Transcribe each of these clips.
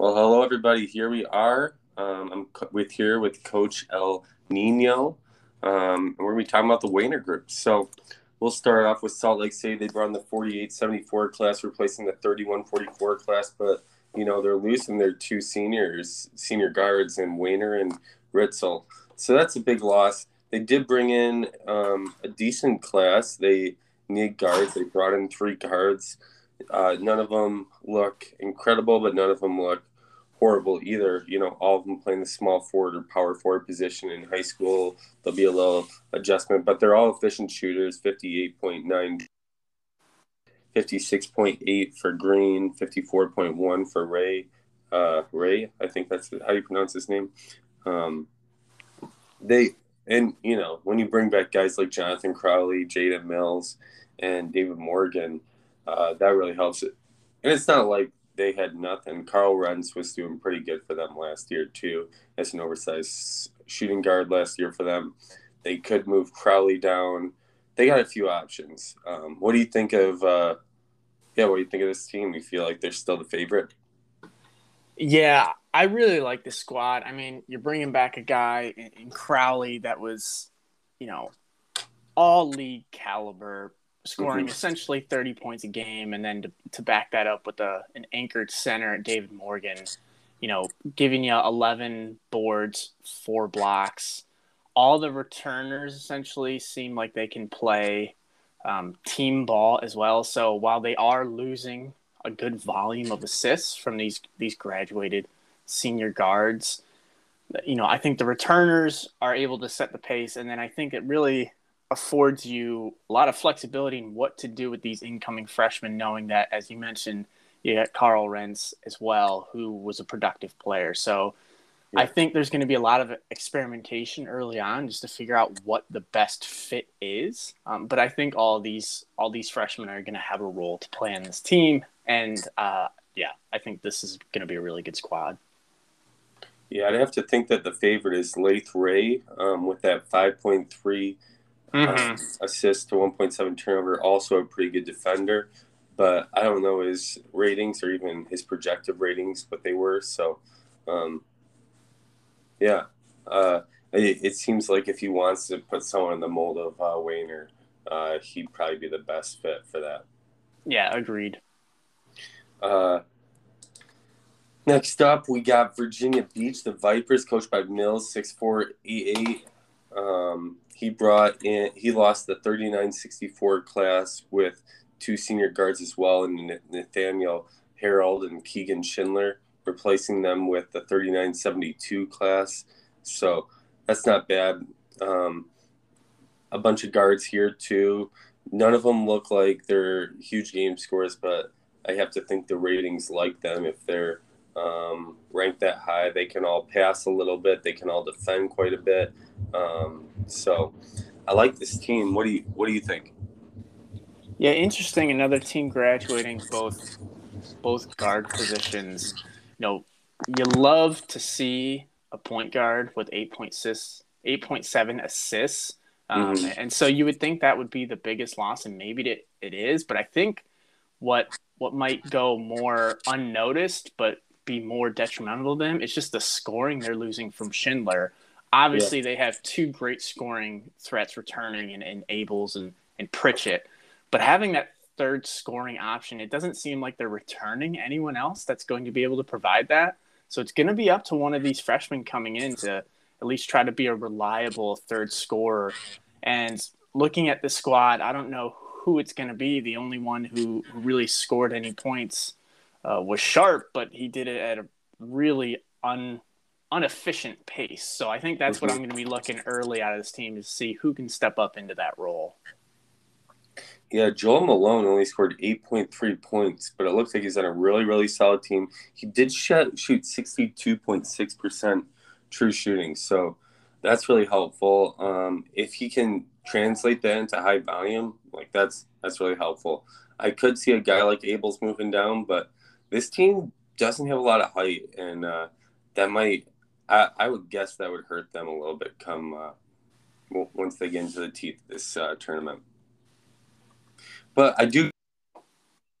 Well, hello everybody. Here we are. Um, I'm co- with here with Coach El Nino. Um, and we're gonna be talking about the Wayner group. So we'll start off with Salt Lake City. They brought in the 48-74 class, replacing the 31-44 class, but you know they're losing their two seniors, senior guards, and Wayner and Ritzel. So that's a big loss. They did bring in um, a decent class. They need guards. They brought in three guards. Uh, none of them look incredible, but none of them look horrible either. You know, all of them playing the small forward or power forward position in high school. There'll be a little adjustment, but they're all efficient shooters 58.9, 56.8 for Green, 54.1 for Ray. Uh, Ray, I think that's how you pronounce his name. Um, they, and you know, when you bring back guys like Jonathan Crowley, Jada Mills, and David Morgan, uh, that really helps it. And it's not like they had nothing. Carl Rentz was doing pretty good for them last year too, as an oversized shooting guard last year for them. They could move Crowley down. They got a few options. Um, what do you think of? Uh, yeah, what do you think of this team? You feel like they're still the favorite? Yeah, I really like the squad. I mean, you're bringing back a guy in Crowley that was, you know, all league caliber, scoring mm-hmm. essentially 30 points a game, and then to, to back that up with a, an anchored center, David Morgan, you know, giving you 11 boards, four blocks. All the returners essentially seem like they can play um, team ball as well. So while they are losing a good volume of assists from these these graduated senior guards, you know, I think the returners are able to set the pace, and then I think it really affords you a lot of flexibility in what to do with these incoming freshmen, knowing that, as you mentioned, you got Carl Rentz as well, who was a productive player. So yeah. I think there's going to be a lot of experimentation early on just to figure out what the best fit is. Um, but I think all these all these freshmen are going to have a role to play on this team, and uh, yeah, I think this is going to be a really good squad. Yeah, I'd have to think that the favorite is Laith Ray um, with that 5.3 mm-hmm. um, assist to 1.7 turnover. Also a pretty good defender, but I don't know his ratings or even his projected ratings, what they were. So, um, yeah, uh, it, it, seems like if he wants to put someone in the mold of uh, Wayner, uh, he'd probably be the best fit for that. Yeah, agreed. Uh, next up, we got Virginia Beach, the Vipers, coached by Mills, six four eight eight. Um, he brought in he lost the 3964 class with two senior guards as well and nathaniel harold and keegan schindler replacing them with the 3972 class. So that's not bad. Um, a bunch of guards here too. None of them look like they're huge game scores but i have to think the ratings like them if they're um, ranked that high. They can all pass a little bit. They can all defend quite a bit. Um, so I like this team. What do you What do you think? Yeah, interesting. Another team graduating both both guard positions. You know, you love to see a point guard with eight point six, eight point seven assists. Um, mm-hmm. And so you would think that would be the biggest loss, and maybe it, it is. But I think what what might go more unnoticed, but be more detrimental to them. It's just the scoring they're losing from Schindler. Obviously, yeah. they have two great scoring threats returning in, in Ables and, and Pritchett, but having that third scoring option, it doesn't seem like they're returning anyone else that's going to be able to provide that. So it's going to be up to one of these freshmen coming in to at least try to be a reliable third scorer. And looking at the squad, I don't know who it's going to be. The only one who really scored any points uh, was sharp, but he did it at a really un inefficient pace. So I think that's what I'm going to be looking early out of this team to see who can step up into that role. Yeah, Joel Malone only scored 8.3 points, but it looks like he's on a really, really solid team. He did shoot, shoot 62.6% true shooting, so that's really helpful. Um, if he can translate that into high volume, like that's that's really helpful. I could see a guy like Abel's moving down, but this team doesn't have a lot of height, and uh, that might I, I would guess that would hurt them a little bit come uh, once they get into the teeth of this uh, tournament. But I do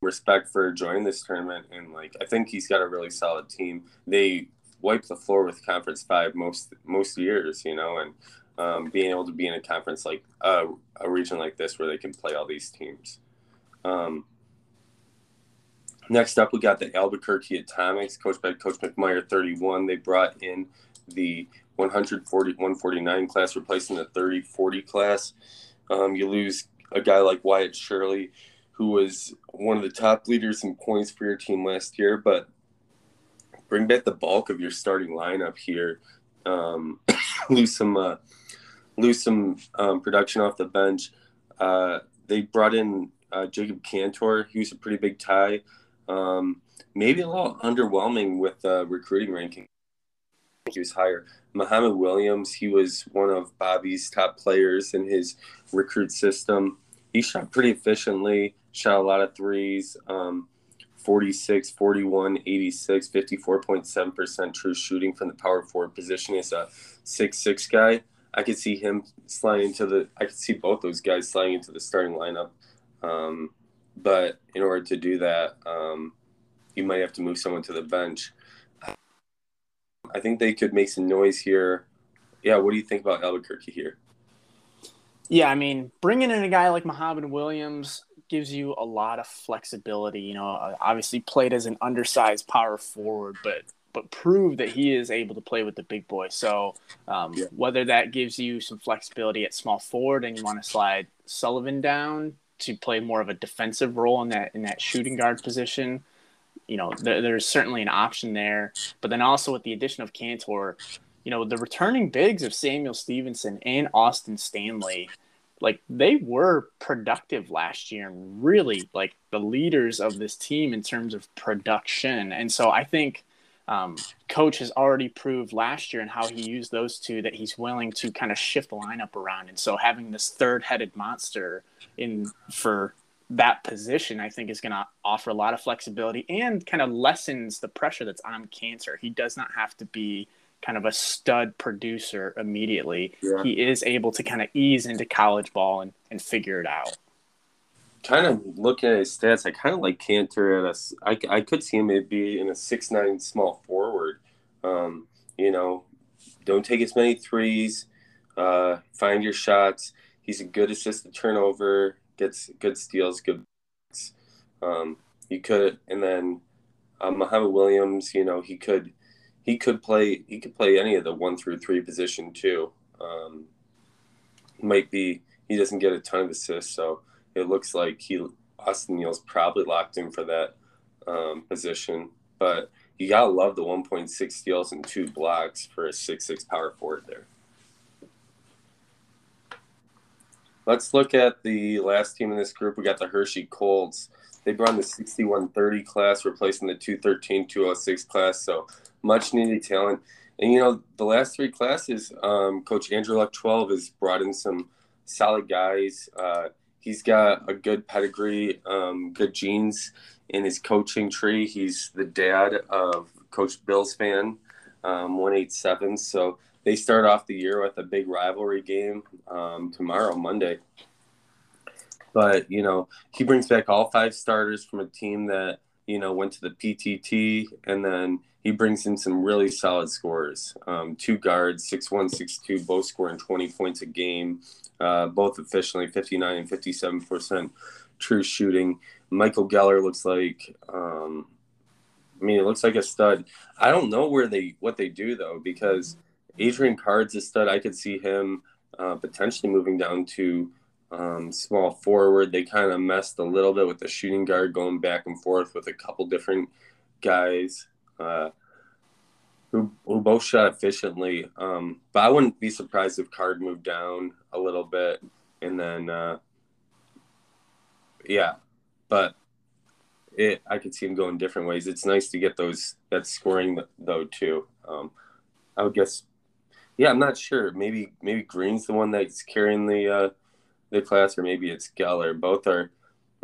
respect for joining this tournament, and like I think he's got a really solid team. They wipe the floor with Conference Five most most years, you know, and um, being able to be in a conference like uh, a region like this where they can play all these teams. Um, next up, we got the Albuquerque Atomics, coached by Coach McMyer, 31. They brought in the 140 149 class, replacing the 30 40 class. Um, you lose a guy like Wyatt Shirley, who was one of the top leaders in points for your team last year, but bring back the bulk of your starting lineup here. Um, lose some uh, lose some um, production off the bench. Uh, they brought in uh, Jacob Cantor. He was a pretty big tie. Um, maybe a little underwhelming with uh, recruiting ranking. He was higher. Muhammad Williams, he was one of Bobby's top players in his recruit system. He shot pretty efficiently, shot a lot of threes. Um, 46, 41, 86, 54.7% true shooting from the power forward position as a six-six guy. I could see him sliding into the. I could see both those guys sliding into the starting lineup. Um, but in order to do that, um, you might have to move someone to the bench. I think they could make some noise here. Yeah, what do you think about Albuquerque here? Yeah, I mean, bringing in a guy like Muhammad Williams gives you a lot of flexibility. You know, uh, obviously played as an undersized power forward, but but prove that he is able to play with the big boy. So um, yeah. whether that gives you some flexibility at small forward and you want to slide Sullivan down to play more of a defensive role in that in that shooting guard position, you know, there, there's certainly an option there. But then also with the addition of Cantor, you know, the returning bigs of Samuel Stevenson and Austin Stanley, like they were productive last year and really like the leaders of this team in terms of production. And so I think um, coach has already proved last year and how he used those two that he's willing to kind of shift the lineup around. And so having this third headed monster in for that position, I think is going to offer a lot of flexibility and kind of lessens the pressure that's on Cantor. He does not have to be kind of a stud producer immediately. Yeah. He is able to kind of ease into college ball and, and figure it out kind of looking at his stats, I kind of like Cantor at a. I, I could see him maybe in a six nine small forward. Um, you know, don't take as many threes. Uh, find your shots. He's a good assist to turnover. Gets good steals. Good. Um, you could, and then uh, Muhammad Williams. You know, he could. He could play. He could play any of the one through three position too. Um, might be. He doesn't get a ton of assists, so it looks like he Austin Neal's probably locked in for that um, position. But you gotta love the 1.6 steals and two blocks for a six-six power forward there. Let's look at the last team in this group. We got the Hershey Colts. They brought in the 6130 class, replacing the 213 206 class. So much needed talent. And you know, the last three classes, um, Coach Andrew Luck 12 has brought in some solid guys. Uh, he's got a good pedigree, um, good genes in his coaching tree. He's the dad of Coach Bills fan, um, 187. So they start off the year with a big rivalry game um, tomorrow, Monday. But, you know, he brings back all five starters from a team that, you know, went to the PTT and then he brings in some really solid scores. Um, two guards, six one, six two, both scoring 20 points a game uh, both efficiently 59 and 57 percent true shooting. Michael Geller looks like, um, I mean, it looks like a stud. I don't know where they what they do though because Adrian Card's a stud. I could see him uh, potentially moving down to um, small forward. They kind of messed a little bit with the shooting guard, going back and forth with a couple different guys. Uh, who, who both shot efficiently. Um, but I wouldn't be surprised if Card moved down a little bit, and then uh, yeah, but it I could see him going different ways. It's nice to get those that scoring though too. Um, I would guess, yeah, I'm not sure. Maybe maybe Green's the one that's carrying the uh, the class, or maybe it's Geller. Both are.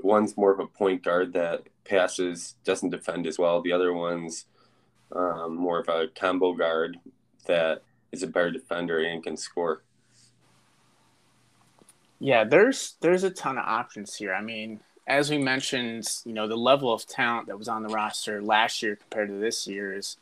One's more of a point guard that passes, doesn't defend as well. The other one's um, more of a combo guard that is a better defender and can score. Yeah, there's there's a ton of options here. I mean, as we mentioned, you know, the level of talent that was on the roster last year compared to this year is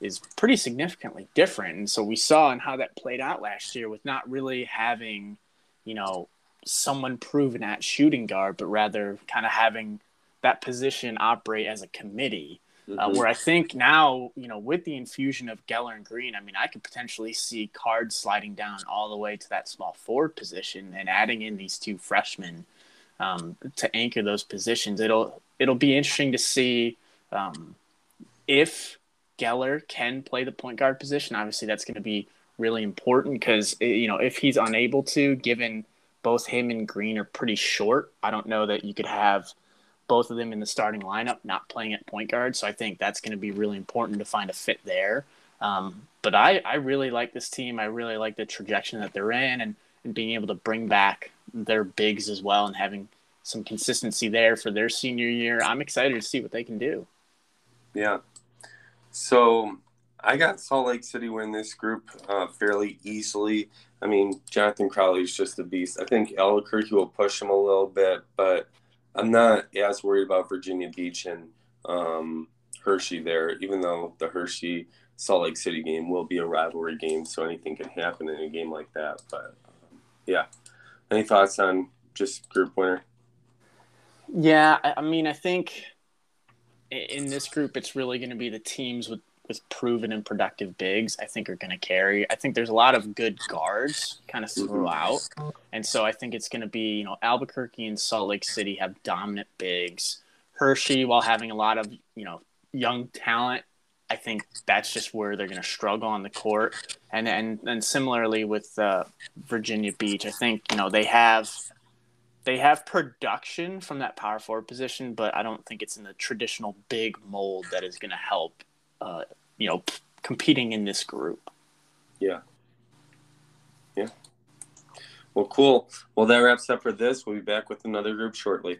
is pretty significantly different. And so we saw in how that played out last year with not really having, you know, someone proven at shooting guard, but rather kind of having that position operate as a committee. Uh, mm-hmm. Uh, where I think now, you know, with the infusion of Geller and Green, I mean, I could potentially see cards sliding down all the way to that small forward position and adding in these two freshmen um, to anchor those positions. It'll it'll be interesting to see um, if Geller can play the point guard position. Obviously, that's going to be really important because eh, you know if he's unable to, given both him and Green are pretty short, I don't know that you could have both of them in the starting lineup not playing at point guard. So I think that's going to be really important to find a fit there. Um, but I, I really like this team. I really like the trajectory that they're in and, and being able to bring back their bigs as well and having some consistency there for their senior year. I'm excited to see what they can do. Yeah. So I got Salt Lake City win this group uh, fairly easily. I mean, Jonathan Crowley is just a beast. I think Albuquerque will push him a little bit, but I'm not as worried about Virginia Beach and um, Hershey there, even though the Hershey Salt Lake City game will be a rivalry game, so anything can happen in a game like that. But um, yeah, any thoughts on just group winner? Yeah, I mean, I think in this group, it's really going to be the teams with with proven and productive bigs. I think are going to carry. I think there's a lot of good guards kind of mm-hmm. throughout, and so I think it's going to be you know Albuquerque and Salt Lake City have dominant bigs. Hershey, while having a lot of you know young talent, I think that's just where they're going to struggle on the court. And and and similarly with uh, Virginia Beach, I think you know they have they have production from that power forward position, but I don't think it's in the traditional big mold that is going to help, uh, you know, p- competing in this group. Yeah. Yeah. Well, cool. Well, that wraps up for this. We'll be back with another group shortly.